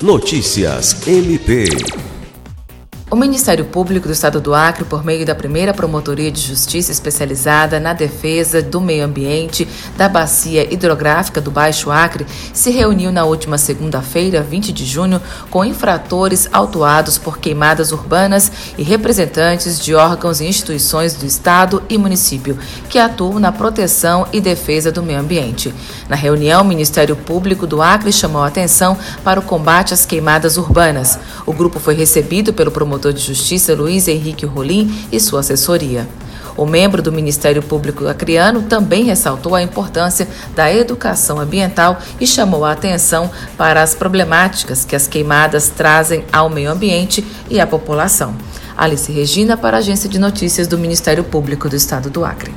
Notícias MP. O Ministério Público do Estado do Acre, por meio da primeira Promotoria de Justiça especializada na defesa do meio ambiente da bacia hidrográfica do Baixo Acre, se reuniu na última segunda-feira, 20 de junho, com infratores autuados por queimadas urbanas e representantes de órgãos e instituições do Estado e município que atuam na proteção e defesa do meio ambiente. Na reunião, o Ministério Público do Acre chamou a atenção para o combate às queimadas urbanas. O grupo foi recebido pelo promotor promotor de justiça Luiz Henrique Rolim e sua assessoria. O membro do Ministério Público Acreano também ressaltou a importância da educação ambiental e chamou a atenção para as problemáticas que as queimadas trazem ao meio ambiente e à população. Alice Regina, para a Agência de Notícias do Ministério Público do Estado do Acre.